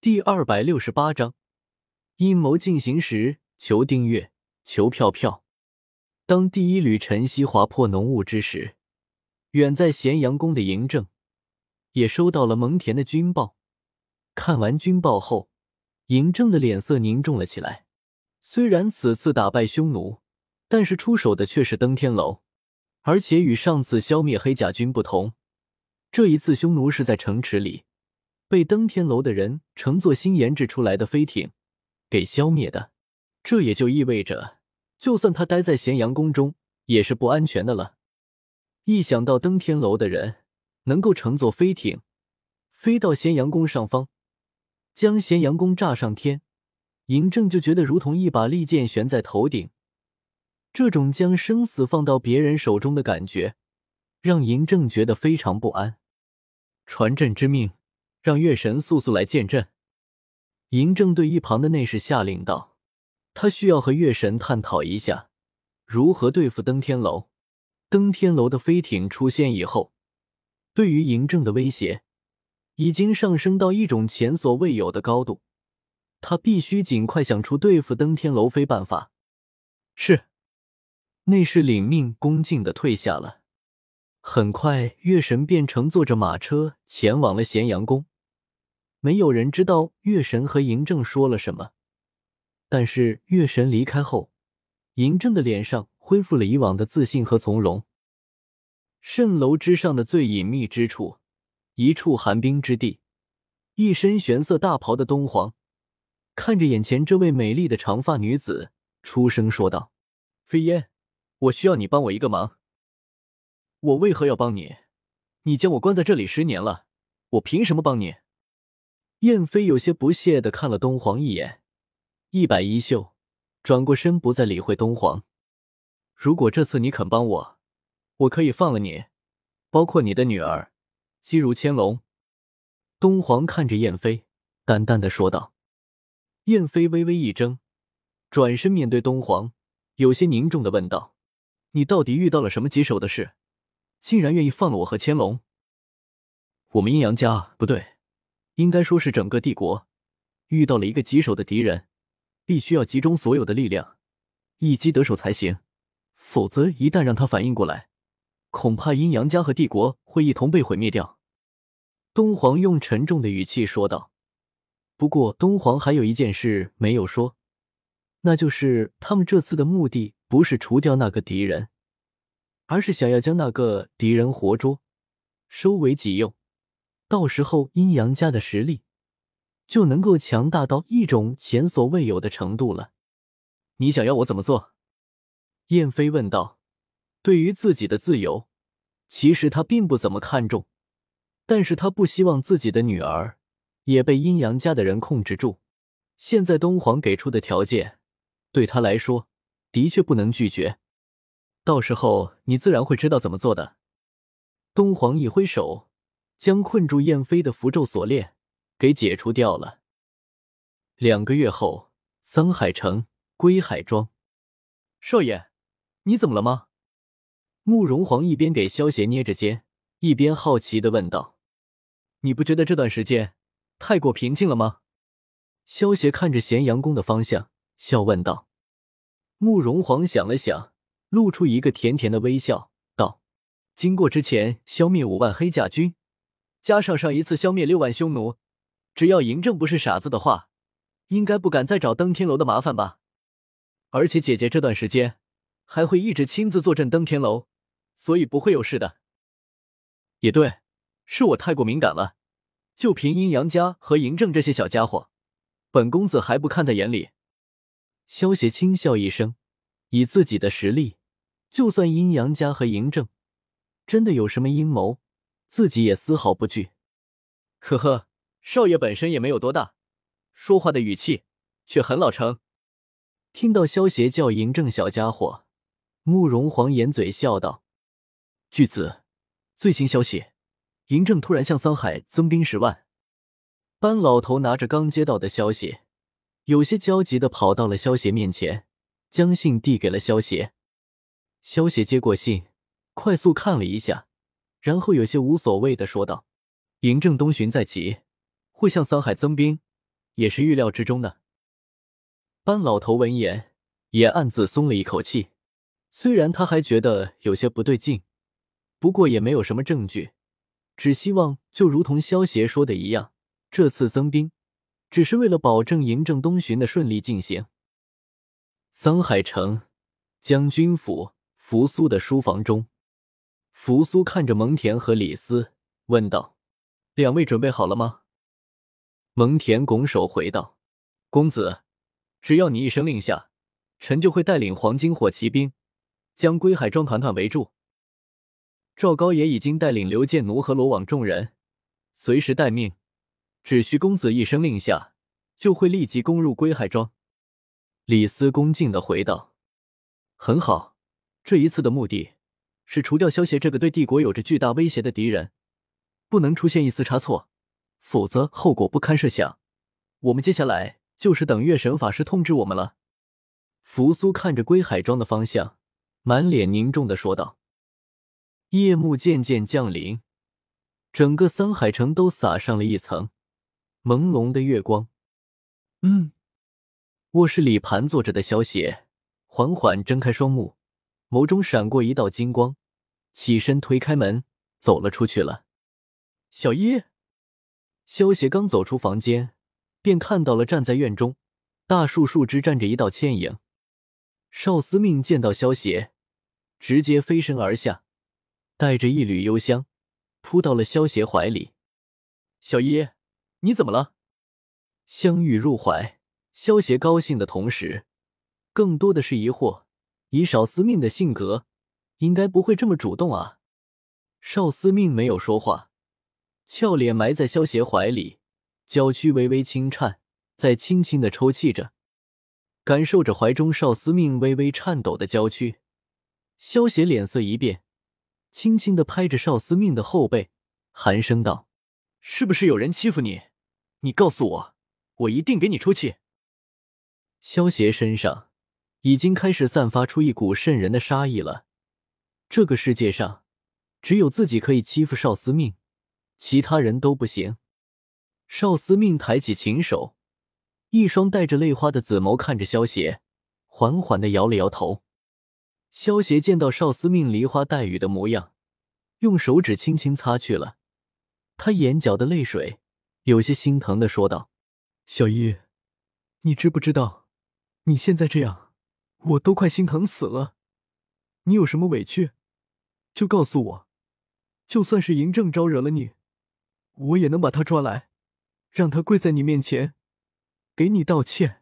第二百六十八章阴谋进行时，求订阅，求票票。当第一缕晨曦划破浓雾之时，远在咸阳宫的嬴政也收到了蒙恬的军报。看完军报后，嬴政的脸色凝重了起来。虽然此次打败匈奴，但是出手的却是登天楼，而且与上次消灭黑甲军不同，这一次匈奴是在城池里。被登天楼的人乘坐新研制出来的飞艇给消灭的，这也就意味着，就算他待在咸阳宫中，也是不安全的了。一想到登天楼的人能够乘坐飞艇飞到咸阳宫上方，将咸阳宫炸上天，嬴政就觉得如同一把利剑悬在头顶。这种将生死放到别人手中的感觉，让嬴政觉得非常不安。传朕之命。让月神速速来见朕。嬴政对一旁的内侍下令道：“他需要和月神探讨一下如何对付登天楼。登天楼的飞艇出现以后，对于嬴政的威胁已经上升到一种前所未有的高度。他必须尽快想出对付登天楼飞办法。”是，内侍领命，恭敬的退下了。很快，月神便乘坐着马车前往了咸阳宫。没有人知道月神和嬴政说了什么，但是月神离开后，嬴政的脸上恢复了以往的自信和从容。蜃楼之上的最隐秘之处，一处寒冰之地，一身玄色大袍的东皇看着眼前这位美丽的长发女子，出声说道：“飞烟，我需要你帮我一个忙。”我为何要帮你？你将我关在这里十年了，我凭什么帮你？燕飞有些不屑的看了东皇一眼，一摆衣袖，转过身不再理会东皇。如果这次你肯帮我，我可以放了你，包括你的女儿姬如千龙。东皇看着燕飞，淡淡的说道。燕飞微微一怔，转身面对东皇，有些凝重的问道：“你到底遇到了什么棘手的事？”竟然愿意放了我和千龙？我们阴阳家不对，应该说是整个帝国遇到了一个棘手的敌人，必须要集中所有的力量，一击得手才行。否则，一旦让他反应过来，恐怕阴阳家和帝国会一同被毁灭掉。东皇用沉重的语气说道。不过，东皇还有一件事没有说，那就是他们这次的目的不是除掉那个敌人。而是想要将那个敌人活捉，收为己用，到时候阴阳家的实力就能够强大到一种前所未有的程度了。你想要我怎么做？燕飞问道。对于自己的自由，其实他并不怎么看重，但是他不希望自己的女儿也被阴阳家的人控制住。现在东皇给出的条件，对他来说的确不能拒绝。到时候你自然会知道怎么做的。东皇一挥手，将困住燕飞的符咒锁链给解除掉了。两个月后，桑海城归海庄，少爷，你怎么了吗？慕容皇一边给萧邪捏着肩，一边好奇的问道：“你不觉得这段时间太过平静了吗？”萧邪看着咸阳宫的方向，笑问道。慕容皇想了想。露出一个甜甜的微笑，道：“经过之前消灭五万黑甲军，加上上一次消灭六万匈奴，只要嬴政不是傻子的话，应该不敢再找登天楼的麻烦吧？而且姐姐这段时间还会一直亲自坐镇登天楼，所以不会有事的。也对，是我太过敏感了。就凭阴阳家和嬴政这些小家伙，本公子还不看在眼里。”萧邪轻笑一声，以自己的实力。就算阴阳家和嬴政真的有什么阴谋，自己也丝毫不惧。呵呵，少爷本身也没有多大，说话的语气却很老成。听到萧邪叫嬴政小家伙，慕容皇掩嘴笑道：“巨子，最新消息，嬴政突然向桑海增兵十万。”班老头拿着刚接到的消息，有些焦急的跑到了萧邪面前，将信递给了萧邪。萧协接过信，快速看了一下，然后有些无所谓的说道：“嬴政东巡在即，会向桑海增兵，也是预料之中的。班老头闻言也暗自松了一口气，虽然他还觉得有些不对劲，不过也没有什么证据，只希望就如同萧协说的一样，这次增兵只是为了保证嬴政东巡的顺利进行。桑海城将军府扶苏的书房中，扶苏看着蒙恬和李斯，问道：“两位准备好了吗？”蒙恬拱手回道：“公子，只要你一声令下，臣就会带领黄金火骑兵将归海庄团团围住。赵高也已经带领刘建奴和罗网众人随时待命，只需公子一声令下，就会立即攻入归海庄。”李斯恭敬的回道：“很好，这一次的目的是除掉萧协这个对帝国有着巨大威胁的敌人，不能出现一丝差错。”否则后果不堪设想。我们接下来就是等月神法师通知我们了。扶苏看着归海庄的方向，满脸凝重的说道。夜幕渐渐降临，整个桑海城都洒上了一层朦胧的月光。嗯，卧室里盘坐着的萧邪缓缓睁开双目，眸中闪过一道金光，起身推开门走了出去了。小一。萧协刚走出房间，便看到了站在院中大树树枝站着一道倩影。少司命见到萧协，直接飞身而下，带着一缕幽香，扑到了萧协怀里。小一，你怎么了？香玉入怀，萧协高兴的同时，更多的是疑惑。以邵司命的性格，应该不会这么主动啊。邵司命没有说话。俏脸埋在萧邪怀里，娇躯微微轻颤，在轻轻的抽泣着，感受着怀中少司命微微颤抖的娇躯。萧邪脸色一变，轻轻的拍着少司命的后背，寒声道：“是不是有人欺负你？你告诉我，我一定给你出气。”萧邪身上已经开始散发出一股渗人的杀意了。这个世界上，只有自己可以欺负少司命。其他人都不行。少司命抬起琴手，一双带着泪花的紫眸看着萧邪，缓缓的摇了摇头。萧邪见到少司命梨花带雨的模样，用手指轻轻擦去了他眼角的泪水，有些心疼的说道：“小一，你知不知道，你现在这样，我都快心疼死了。你有什么委屈，就告诉我，就算是嬴政招惹了你。”我也能把他抓来，让他跪在你面前，给你道歉。